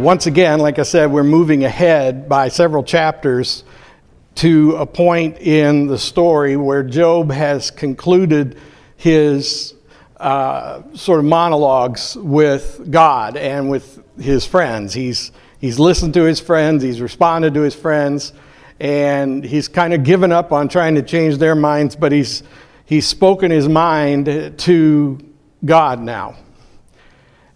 Once again, like I said, we're moving ahead by several chapters to a point in the story where Job has concluded his uh, sort of monologues with God and with his friends. He's, he's listened to his friends, he's responded to his friends, and he's kind of given up on trying to change their minds, but he's, he's spoken his mind to God now.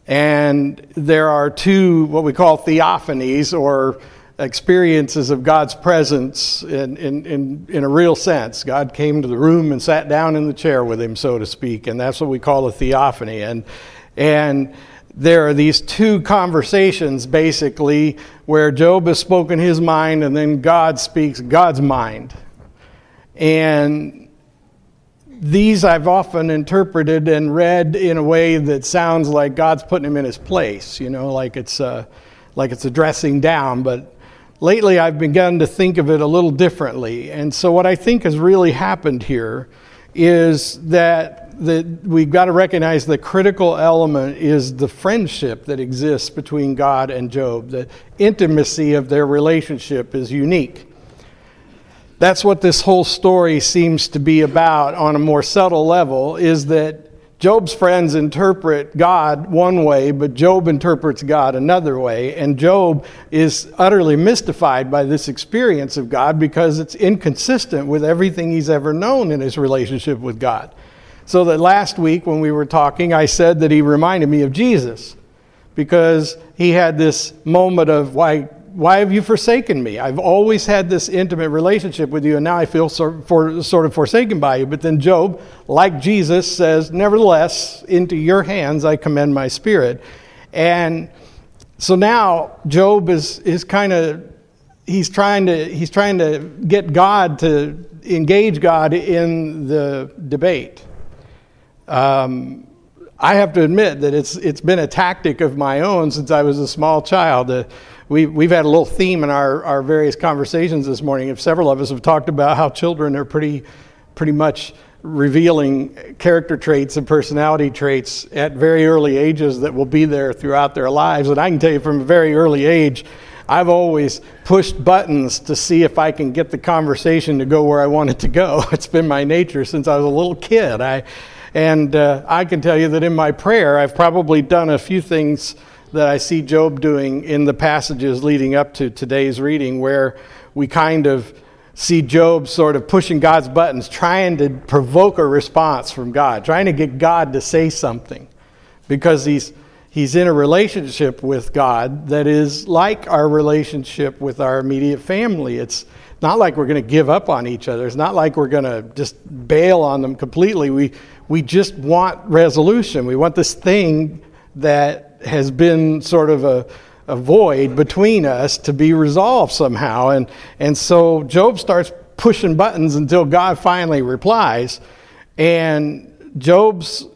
And there are two, what we call theophanies, or experiences of God's presence in, in, in, in, a real sense. God came to the room and sat down in the chair with him, so to speak, and that's what we call a theophany. And, and there are these two conversations, basically, where Job has spoken his mind and then God speaks God's mind. And these I've often interpreted and read in a way that sounds like God's putting him in his place, you know, like it's, uh, like it's a dressing down. But lately I've begun to think of it a little differently. And so what I think has really happened here is that that we've got to recognize the critical element is the friendship that exists between God and Job. The intimacy of their relationship is unique. That's what this whole story seems to be about on a more subtle level is that Job's friends interpret God one way, but Job interprets God another way. And Job is utterly mystified by this experience of God because it's inconsistent with everything he's ever known in his relationship with God. So that last week when we were talking, I said that he reminded me of Jesus because he had this moment of why why have you forsaken me? I've always had this intimate relationship with you, and now I feel sort, for, sort of forsaken by you. But then Job, like Jesus, says, Nevertheless, into your hands I commend my spirit. And so now Job is, is kind of, he's trying to, he's trying to get God to engage God in the debate. Um, I have to admit that it's, it's been a tactic of my own since I was a small child. Uh, we, we've had a little theme in our, our various conversations this morning. If several of us have talked about how children are pretty, pretty much revealing character traits and personality traits at very early ages that will be there throughout their lives. And I can tell you from a very early age, I've always pushed buttons to see if I can get the conversation to go where I want it to go. It's been my nature since I was a little kid. I, and uh, I can tell you that in my prayer, I've probably done a few things that I see Job doing in the passages leading up to today's reading, where we kind of see Job sort of pushing God's buttons, trying to provoke a response from God, trying to get God to say something, because he's he's in a relationship with God that is like our relationship with our immediate family. It's not like we're going to give up on each other. It's not like we're going to just bail on them completely. We we just want resolution. We want this thing that has been sort of a, a void between us to be resolved somehow. And, and so Job starts pushing buttons until God finally replies. And Job's,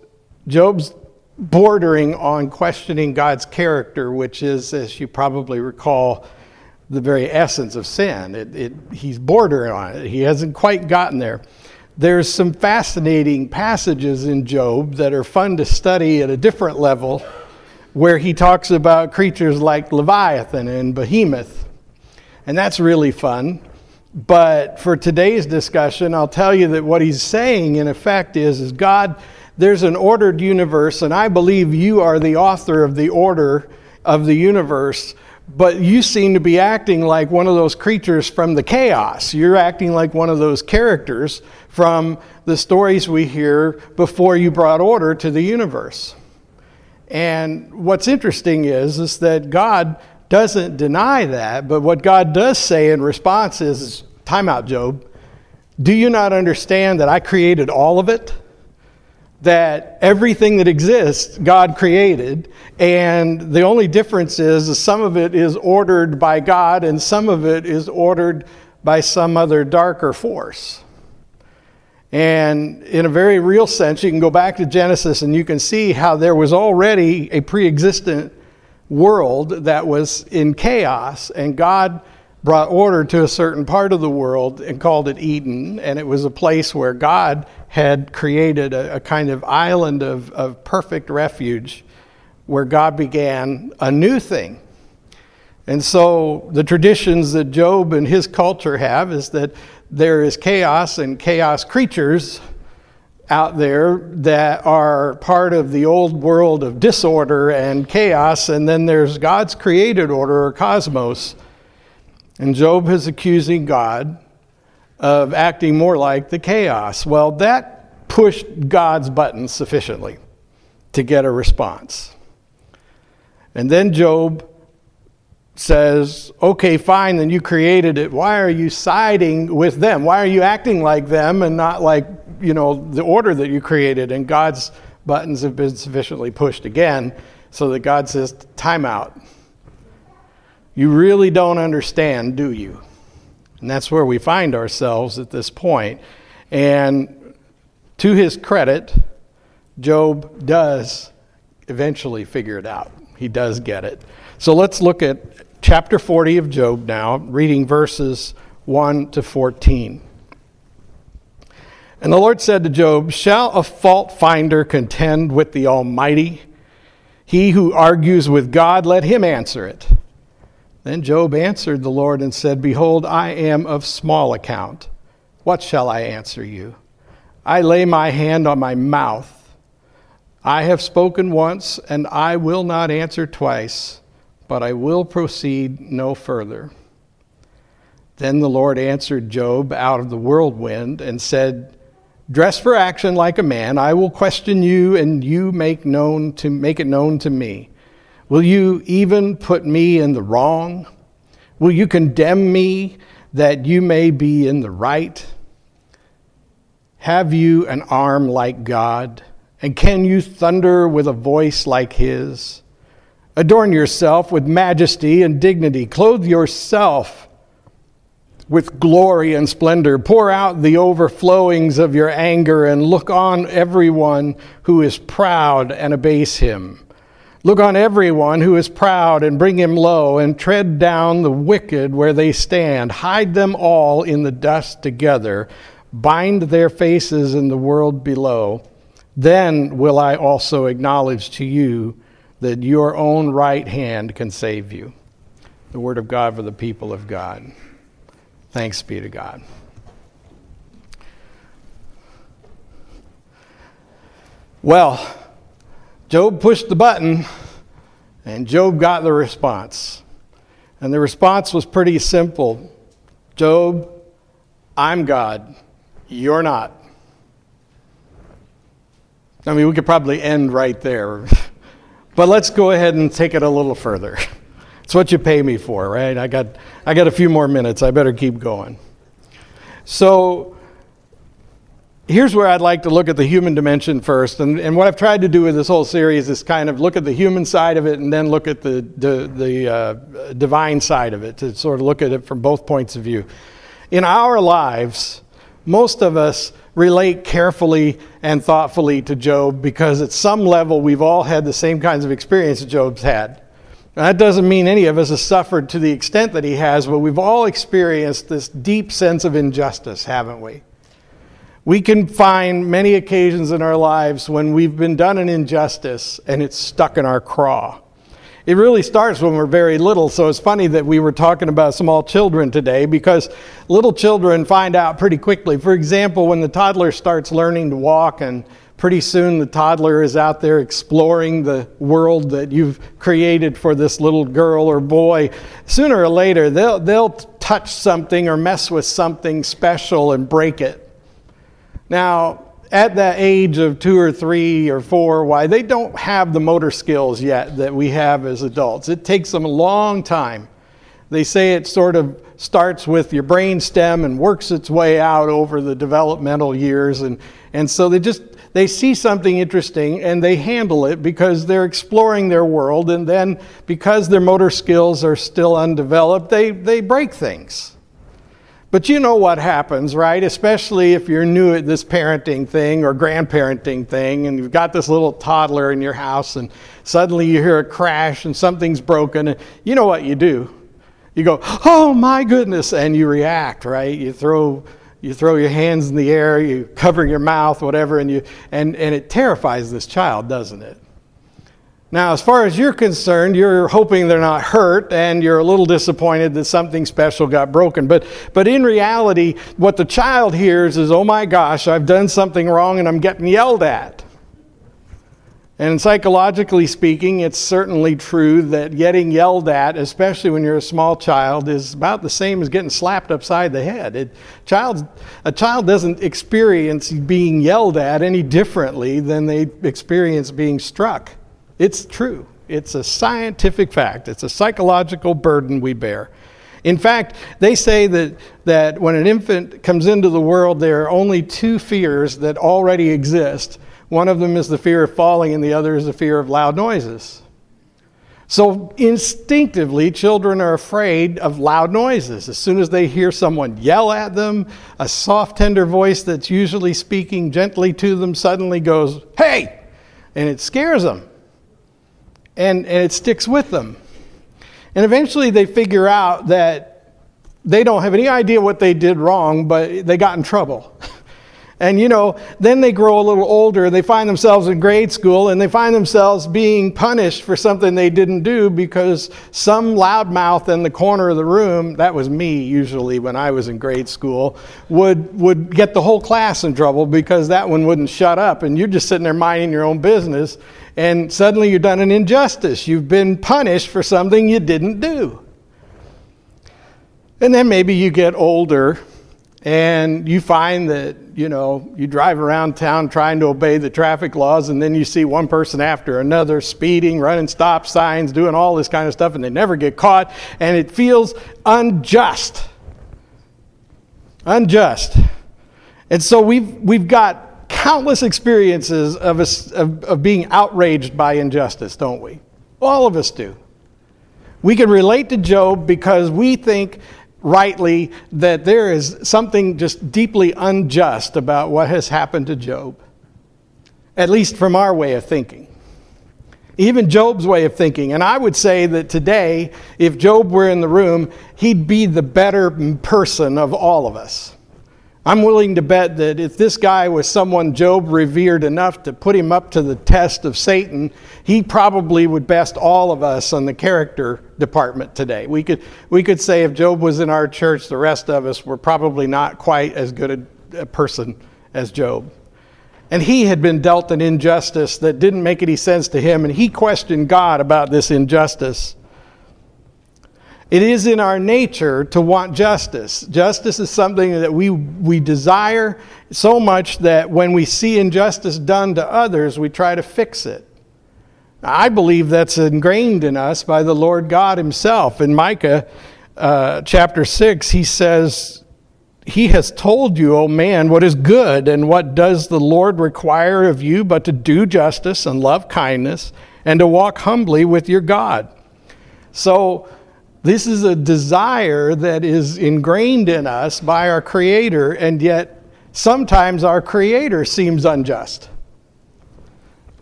Job's bordering on questioning God's character, which is, as you probably recall, the very essence of sin. It, it, he's bordering on it. He hasn't quite gotten there. There's some fascinating passages in Job that are fun to study at a different level where he talks about creatures like Leviathan and Behemoth. And that's really fun. But for today's discussion, I'll tell you that what he's saying, in effect, is, is God, there's an ordered universe, and I believe you are the author of the order of the universe, but you seem to be acting like one of those creatures from the chaos. You're acting like one of those characters from the stories we hear before you brought order to the universe. And what's interesting is, is that God doesn't deny that, but what God does say in response is, time out, Job. Do you not understand that I created all of it? That everything that exists, God created, and the only difference is, is some of it is ordered by God and some of it is ordered by some other darker force. And in a very real sense, you can go back to Genesis and you can see how there was already a pre existent world that was in chaos, and God brought order to a certain part of the world and called it Eden. And it was a place where God had created a, a kind of island of, of perfect refuge where God began a new thing. And so the traditions that Job and his culture have is that there is chaos and chaos creatures out there that are part of the old world of disorder and chaos, and then there's God's created order or cosmos. And Job is accusing God of acting more like the chaos. Well, that pushed God's buttons sufficiently to get a response. And then Job says, okay, fine, then you created it. Why are you siding with them? Why are you acting like them and not like, you know, the order that you created? And God's buttons have been sufficiently pushed again so that God says, time out. You really don't understand, do you? And that's where we find ourselves at this point. And to his credit, Job does eventually figure it out. He does get it. So let's look at chapter 40 of Job now, reading verses 1 to 14. And the Lord said to Job, Shall a fault finder contend with the Almighty? He who argues with God, let him answer it. Then Job answered the Lord and said, Behold, I am of small account. What shall I answer you? I lay my hand on my mouth. I have spoken once, and I will not answer twice but I will proceed no further. Then the Lord answered Job out of the whirlwind and said, Dress for action like a man. I will question you, and you make known to make it known to me. Will you even put me in the wrong? Will you condemn me that you may be in the right? Have you an arm like God? And can you thunder with a voice like his? Adorn yourself with majesty and dignity. Clothe yourself with glory and splendor. Pour out the overflowings of your anger and look on everyone who is proud and abase him. Look on everyone who is proud and bring him low, and tread down the wicked where they stand. Hide them all in the dust together. Bind their faces in the world below. Then will I also acknowledge to you that your own right hand can save you. The word of God for the people of God. Thanks be to God. Well, Job pushed the button, and Job got the response. And the response was pretty simple Job, I'm God, you're not. I mean, we could probably end right there. But let's go ahead and take it a little further. It's what you pay me for, right? I got, I got a few more minutes. I better keep going. So, here's where I'd like to look at the human dimension first. And, and what I've tried to do with this whole series is kind of look at the human side of it and then look at the, the, the uh, divine side of it to sort of look at it from both points of view. In our lives, most of us relate carefully and thoughtfully to Job because at some level we've all had the same kinds of experience that Job's had. Now, that doesn't mean any of us have suffered to the extent that he has, but we've all experienced this deep sense of injustice, haven't we? We can find many occasions in our lives when we've been done an injustice and it's stuck in our craw. It really starts when we're very little, so it's funny that we were talking about small children today because little children find out pretty quickly. For example, when the toddler starts learning to walk and pretty soon the toddler is out there exploring the world that you've created for this little girl or boy. Sooner or later, they'll, they'll touch something or mess with something special and break it. Now, at that age of two or three or four, why they don't have the motor skills yet that we have as adults. It takes them a long time. They say it sort of starts with your brain stem and works its way out over the developmental years and, and so they just they see something interesting and they handle it because they're exploring their world and then because their motor skills are still undeveloped they, they break things but you know what happens, right? Especially if you're new at this parenting thing or grandparenting thing and you've got this little toddler in your house and suddenly you hear a crash and something's broken. And you know what you do? You go, oh my goodness, and you react, right? You throw, you throw your hands in the air, you cover your mouth, whatever, and, you, and, and it terrifies this child, doesn't it? Now, as far as you're concerned, you're hoping they're not hurt and you're a little disappointed that something special got broken. But, but in reality, what the child hears is, oh my gosh, I've done something wrong and I'm getting yelled at. And psychologically speaking, it's certainly true that getting yelled at, especially when you're a small child, is about the same as getting slapped upside the head. It, child, a child doesn't experience being yelled at any differently than they experience being struck. It's true. It's a scientific fact. It's a psychological burden we bear. In fact, they say that, that when an infant comes into the world, there are only two fears that already exist. One of them is the fear of falling, and the other is the fear of loud noises. So, instinctively, children are afraid of loud noises. As soon as they hear someone yell at them, a soft, tender voice that's usually speaking gently to them suddenly goes, Hey! And it scares them and, and it sticks with them. And eventually they figure out that they don't have any idea what they did wrong, but they got in trouble. And you know, then they grow a little older, and they find themselves in grade school, and they find themselves being punished for something they didn't do because some loudmouth in the corner of the room, that was me usually when I was in grade school, would, would get the whole class in trouble because that one wouldn't shut up. And you're just sitting there minding your own business, and suddenly you've done an injustice. You've been punished for something you didn't do. And then maybe you get older and you find that you know you drive around town trying to obey the traffic laws and then you see one person after another speeding running stop signs doing all this kind of stuff and they never get caught and it feels unjust unjust and so we've we've got countless experiences of, us, of, of being outraged by injustice don't we all of us do we can relate to Job because we think rightly that there is something just deeply unjust about what has happened to Job, at least from our way of thinking. Even Job's way of thinking. And I would say that today, if Job were in the room, he'd be the better person of all of us. I'm willing to bet that if this guy was someone Job revered enough to put him up to the test of Satan, he probably would best all of us on the character department today. We could, we could say if Job was in our church, the rest of us were probably not quite as good a, a person as Job. And he had been dealt an injustice that didn't make any sense to him, and he questioned God about this injustice. It is in our nature to want justice. Justice is something that we, we desire so much that when we see injustice done to others, we try to fix it. I believe that's ingrained in us by the Lord God Himself. In Micah uh, chapter 6, He says, He has told you, O man, what is good, and what does the Lord require of you but to do justice and love kindness and to walk humbly with your God. So, this is a desire that is ingrained in us by our Creator, and yet sometimes our Creator seems unjust.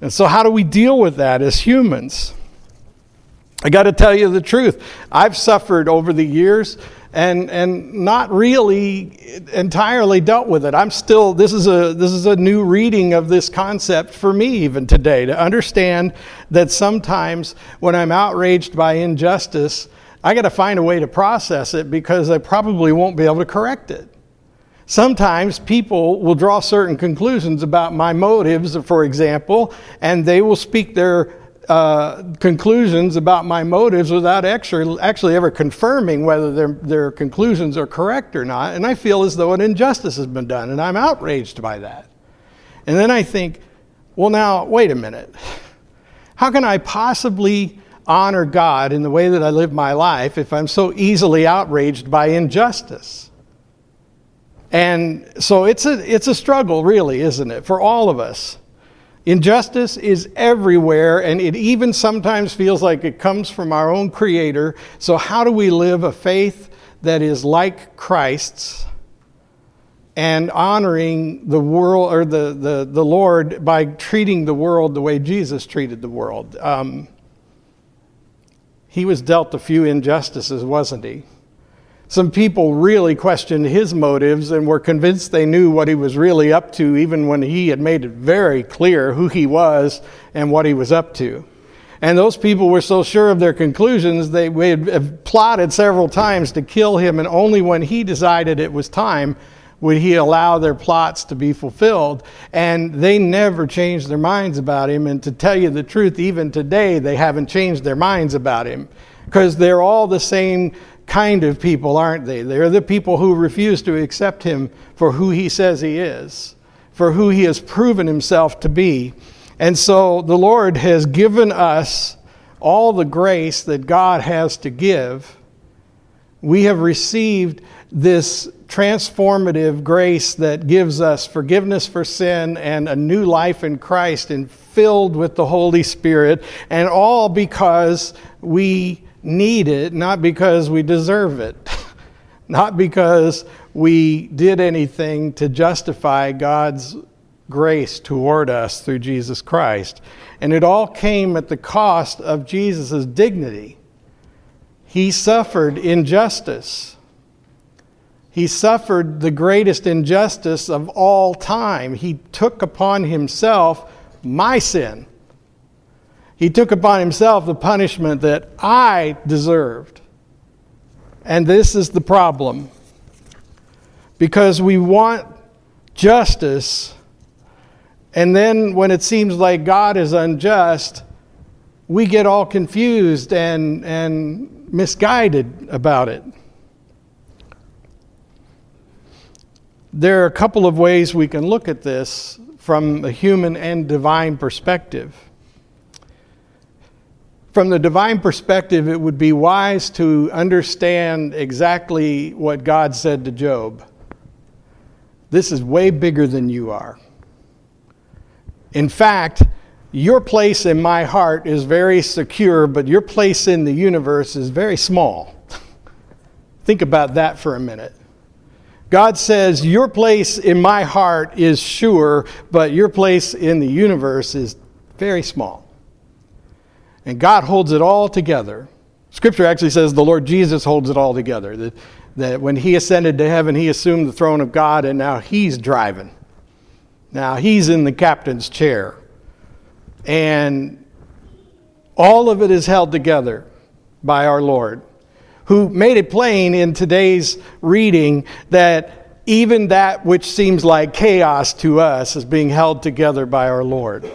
And so, how do we deal with that as humans? I got to tell you the truth. I've suffered over the years and, and not really entirely dealt with it. I'm still, this is, a, this is a new reading of this concept for me even today to understand that sometimes when I'm outraged by injustice, I got to find a way to process it because I probably won't be able to correct it. Sometimes people will draw certain conclusions about my motives, for example, and they will speak their uh, conclusions about my motives without actually, actually ever confirming whether their, their conclusions are correct or not. And I feel as though an injustice has been done, and I'm outraged by that. And then I think, well, now, wait a minute. How can I possibly honor God in the way that I live my life if I'm so easily outraged by injustice? And so it's a, it's a struggle, really, isn't it, for all of us? Injustice is everywhere, and it even sometimes feels like it comes from our own Creator. So, how do we live a faith that is like Christ's and honoring the world or the, the, the Lord by treating the world the way Jesus treated the world? Um, he was dealt a few injustices, wasn't he? Some people really questioned his motives and were convinced they knew what he was really up to, even when he had made it very clear who he was and what he was up to. And those people were so sure of their conclusions, they had plotted several times to kill him, and only when he decided it was time would he allow their plots to be fulfilled. And they never changed their minds about him. And to tell you the truth, even today, they haven't changed their minds about him because they're all the same kind of people, aren't they? They're the people who refuse to accept him for who he says he is, for who he has proven himself to be. And so the Lord has given us all the grace that God has to give. We have received this transformative grace that gives us forgiveness for sin and a new life in Christ and filled with the Holy Spirit, and all because we need it, not because we deserve it, not because we did anything to justify God's grace toward us through Jesus Christ. And it all came at the cost of Jesus' dignity. He suffered injustice. He suffered the greatest injustice of all time. He took upon himself my sin he took upon himself the punishment that I deserved. And this is the problem. Because we want justice, and then when it seems like God is unjust, we get all confused and, and misguided about it. There are a couple of ways we can look at this from a human and divine perspective. From the divine perspective, it would be wise to understand exactly what God said to Job. This is way bigger than you are. In fact, your place in my heart is very secure, but your place in the universe is very small. Think about that for a minute. God says, Your place in my heart is sure, but your place in the universe is very small. And God holds it all together. Scripture actually says the Lord Jesus holds it all together. That, that when he ascended to heaven, he assumed the throne of God, and now he's driving. Now he's in the captain's chair. And all of it is held together by our Lord, who made it plain in today's reading that even that which seems like chaos to us is being held together by our Lord.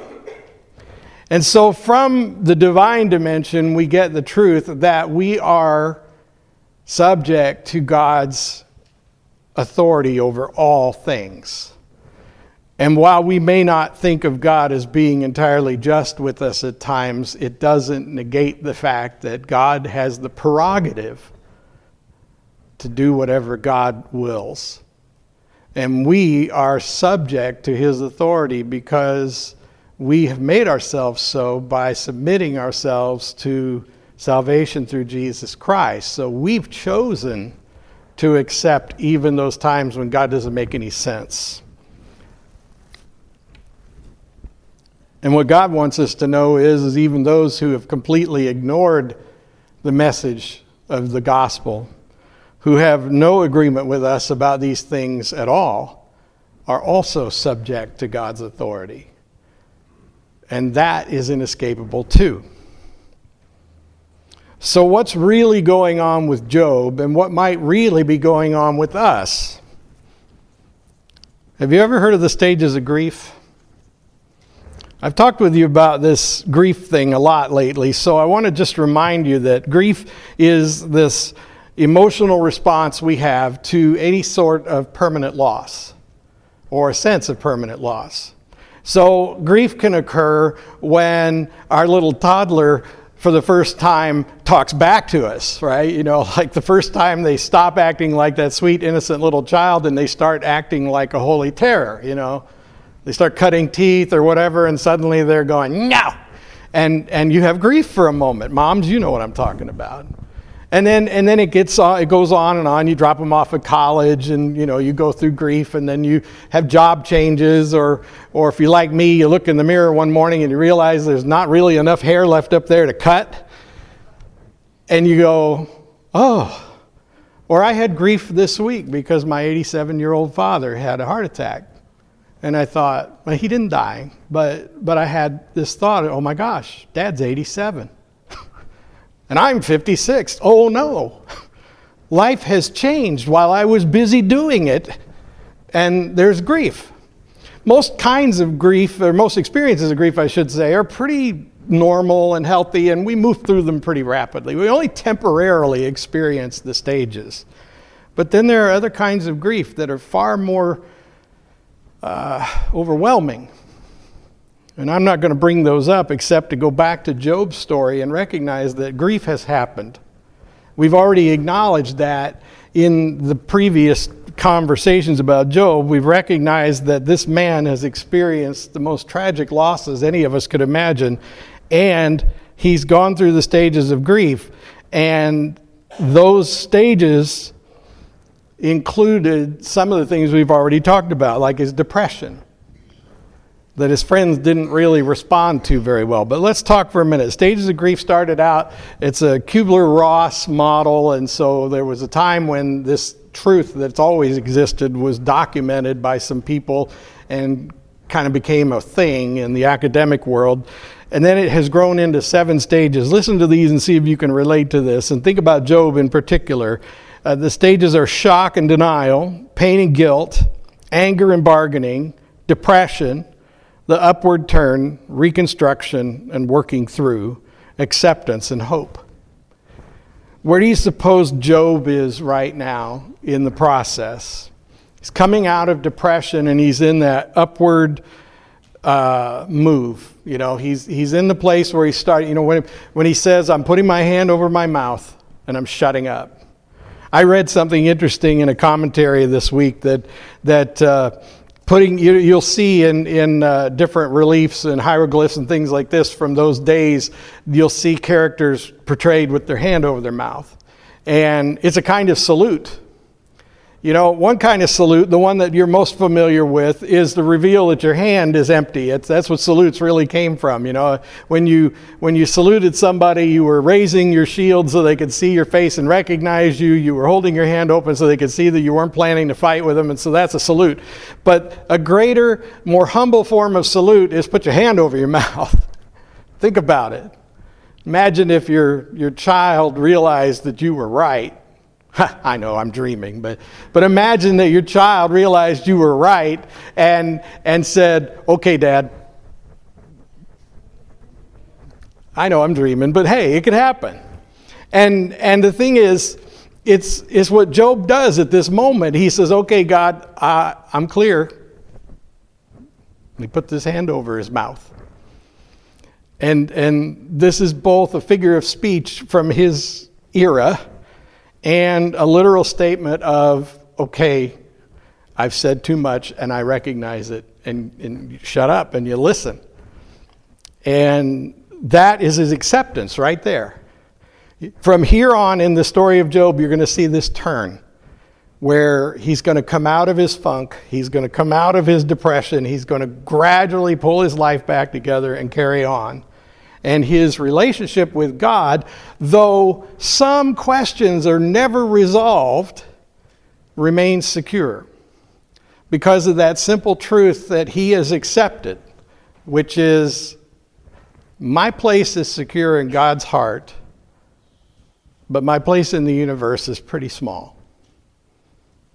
And so, from the divine dimension, we get the truth that we are subject to God's authority over all things. And while we may not think of God as being entirely just with us at times, it doesn't negate the fact that God has the prerogative to do whatever God wills. And we are subject to his authority because we have made ourselves so by submitting ourselves to salvation through Jesus Christ. So we've chosen to accept even those times when God doesn't make any sense. And what God wants us to know is, is even those who have completely ignored the message of the gospel, who have no agreement with us about these things at all, are also subject to God's authority. And that is inescapable too. So, what's really going on with Job and what might really be going on with us? Have you ever heard of the stages of grief? I've talked with you about this grief thing a lot lately, so I want to just remind you that grief is this emotional response we have to any sort of permanent loss or a sense of permanent loss. So, grief can occur when our little toddler, for the first time, talks back to us, right? You know, like the first time they stop acting like that sweet, innocent little child and they start acting like a holy terror, you know. They start cutting teeth or whatever, and suddenly they're going, no! And, and you have grief for a moment. Moms, you know what I'm talking about and then and then it gets on, it goes on and on. You drop them off at college, and you know you go through grief, and then you have job changes, or or if you like me, you look in the mirror one morning and you realize there's not really enough hair left up there to cut, and you go, oh. Or I had grief this week because my 87 year old father had a heart attack. And I thought, well, he didn't die, but, but I had this thought oh my gosh, dad's 87. and I'm 56. Oh no. Life has changed while I was busy doing it, and there's grief. Most kinds of grief, or most experiences of grief, I should say, are pretty normal and healthy, and we move through them pretty rapidly. We only temporarily experience the stages. But then there are other kinds of grief that are far more uh, overwhelming. And I'm not going to bring those up except to go back to Job's story and recognize that grief has happened. We've already acknowledged that in the previous conversations about Job. We've recognized that this man has experienced the most tragic losses any of us could imagine, and he's gone through the stages of grief. And those stages included some of the things we've already talked about, like his depression, that his friends didn't really respond to very well. But let's talk for a minute. Stages of grief started out, it's a Kubler Ross model, and so there was a time when this truth that's always existed was documented by some people and kind of became a thing in the academic world. And then it has grown into seven stages. Listen to these and see if you can relate to this. And think about Job in particular. Uh, the stages are shock and denial, pain and guilt, anger and bargaining, depression, the upward turn, reconstruction and working through, acceptance and hope. Where do you suppose Job is right now in the process? He's coming out of depression and he's in that upward uh, move. You know, he's, he's in the place where he started, you know, when, when he says, I'm putting my hand over my mouth and I'm shutting up. I read something interesting in a commentary this week that that uh, putting you, will see in in uh, different reliefs and hieroglyphs and things like this from those days. You'll see characters portrayed with their hand over their mouth, and it's a kind of salute. You know, one kind of salute, the one that you're most familiar with, is the reveal that your hand is empty. It's, that's what salutes really came from. You know, when you when you saluted somebody, you were raising your shield so they could see your face and recognize you. You were holding your hand open so they could see that you weren't planning to fight with them, and so that's a salute. But a greater, more humble form of salute is put your hand over your mouth. Think about it. Imagine if your your child realized that you were right I know I'm dreaming, but, but imagine that your child realized you were right and, and said, Okay, Dad. I know I'm dreaming, but hey, it could happen. And, and the thing is, it's, it's what Job does at this moment. He says, Okay, God, uh, I'm clear. And he puts his hand over his mouth. And, and this is both a figure of speech from his era and a literal statement of, okay, I've said too much and I recognize it, and, and shut up and you listen. And that is his acceptance right there. From here on in the story of Job, you're going to see this turn where he's going to come out of his funk, he's going to come out of his depression, he's going to gradually pull his life back together and carry on and his relationship with God, though some questions are never resolved, remains secure because of that simple truth that he has accepted, which is my place is secure in God's heart, but my place in the universe is pretty small.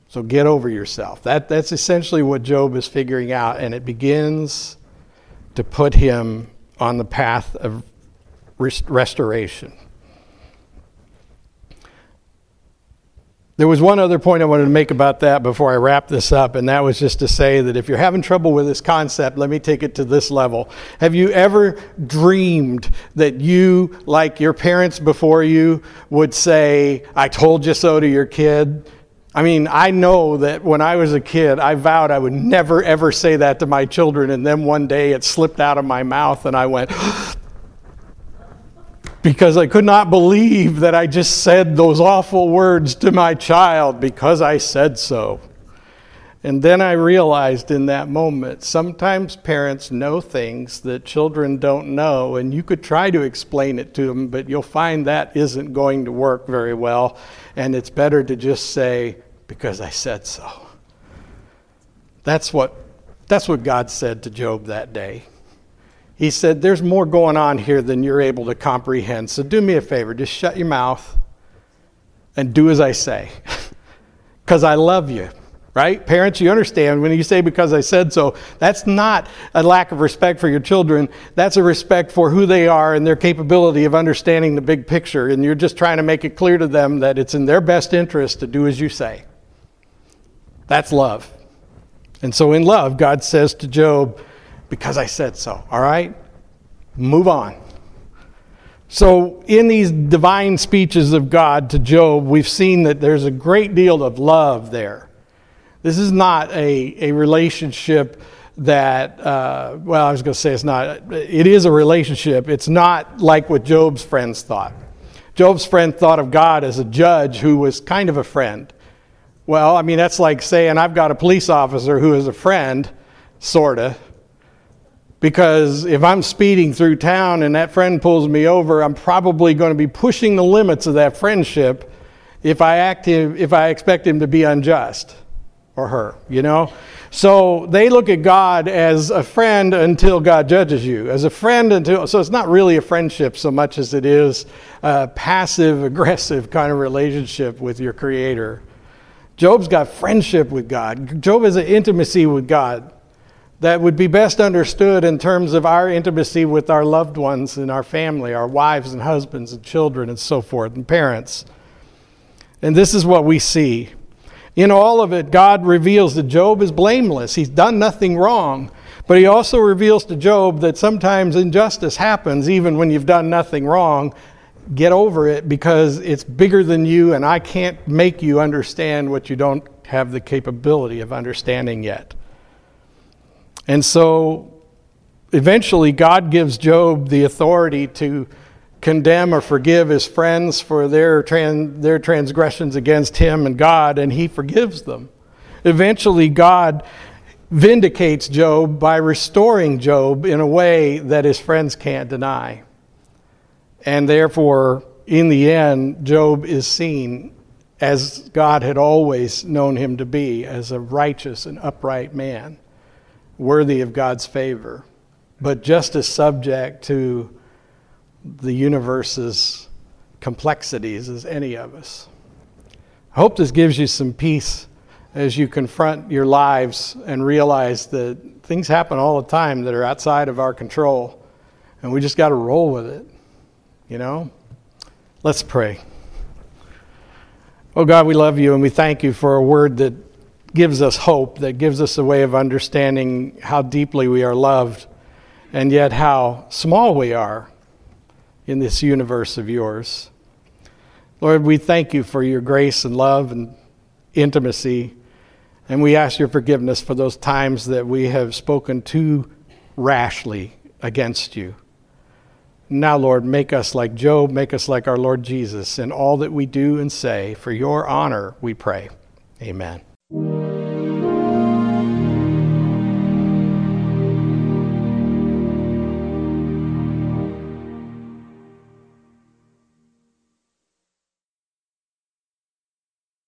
So get over yourself. That, that's essentially what Job is figuring out, and it begins to put him on the path of restoration. There was one other point I wanted to make about that before I wrap this up, and that was just to say that if you're having trouble with this concept, let me take it to this level. Have you ever dreamed that you, like your parents before you, would say, I told you so to your kid? I mean, I know that when I was a kid, I vowed I would never ever say that to my children, and then one day it slipped out of my mouth, and I went, because I could not believe that I just said those awful words to my child because I said so. And then I realized in that moment sometimes parents know things that children don't know, and you could try to explain it to them, but you'll find that isn't going to work very well. And it's better to just say, because I said so. That's what That's what God said to Job that day. He said, There's more going on here than you're able to comprehend. So do me a favor, just shut your mouth and do as I say, because I love you. Right? Parents, you understand when you say because I said so, that's not a lack of respect for your children. That's a respect for who they are and their capability of understanding the big picture. And you're just trying to make it clear to them that it's in their best interest to do as you say. That's love. And so in love, God says to Job, because I said so. All right? Move on. So, in these divine speeches of God to Job, we've seen that there's a great deal of love there. This is not a, a relationship that, uh, well, I was going to say it's not, it is a relationship. It's not like what Job's friends thought. Job's friend thought of God as a judge who was kind of a friend. Well, I mean, that's like saying I've got a police officer who is a friend, sort of. Because if I'm speeding through town and that friend pulls me over, I'm probably going to be pushing the limits of that friendship if I, act him, if I expect him to be unjust or her, you know? So they look at God as a friend until God judges you, as a friend until, so it's not really a friendship so much as it is a passive aggressive kind of relationship with your Creator. Job's got friendship with God. Job has an intimacy with God that would be best understood in terms of our intimacy with our loved ones and our family, our wives and husbands and children and so forth, and parents. And this is what we see. In all of it, God reveals that Job is blameless. He's done nothing wrong. But he also reveals to Job that sometimes injustice happens even when you've done nothing wrong. Get over it because it's bigger than you, and I can't make you understand what you don't have the capability of understanding yet. And so eventually, God gives Job the authority to condemn or forgive his friends for their, trans, their transgressions against him and God, and he forgives them. Eventually, God vindicates Job by restoring Job in a way that his friends can't deny. And therefore, in the end, Job is seen as God had always known him to be, as a righteous and upright man worthy of God's favor, but just as subject to the universe's complexities as any of us. I hope this gives you some peace as you confront your lives and realize that things happen all the time that are outside of our control, and we just got to roll with it, you know? Let's pray. Oh God, we love you and we thank you for a word that gives us hope, that gives us a way of understanding how deeply we are loved and yet how small we are in this universe of yours. Lord, we thank you for your grace and love and intimacy, and we ask your forgiveness for those times that we have spoken too rashly against you. Now, Lord, make us like Job, make us like our Lord Jesus in all that we do and say. For your honor, we pray. Amen.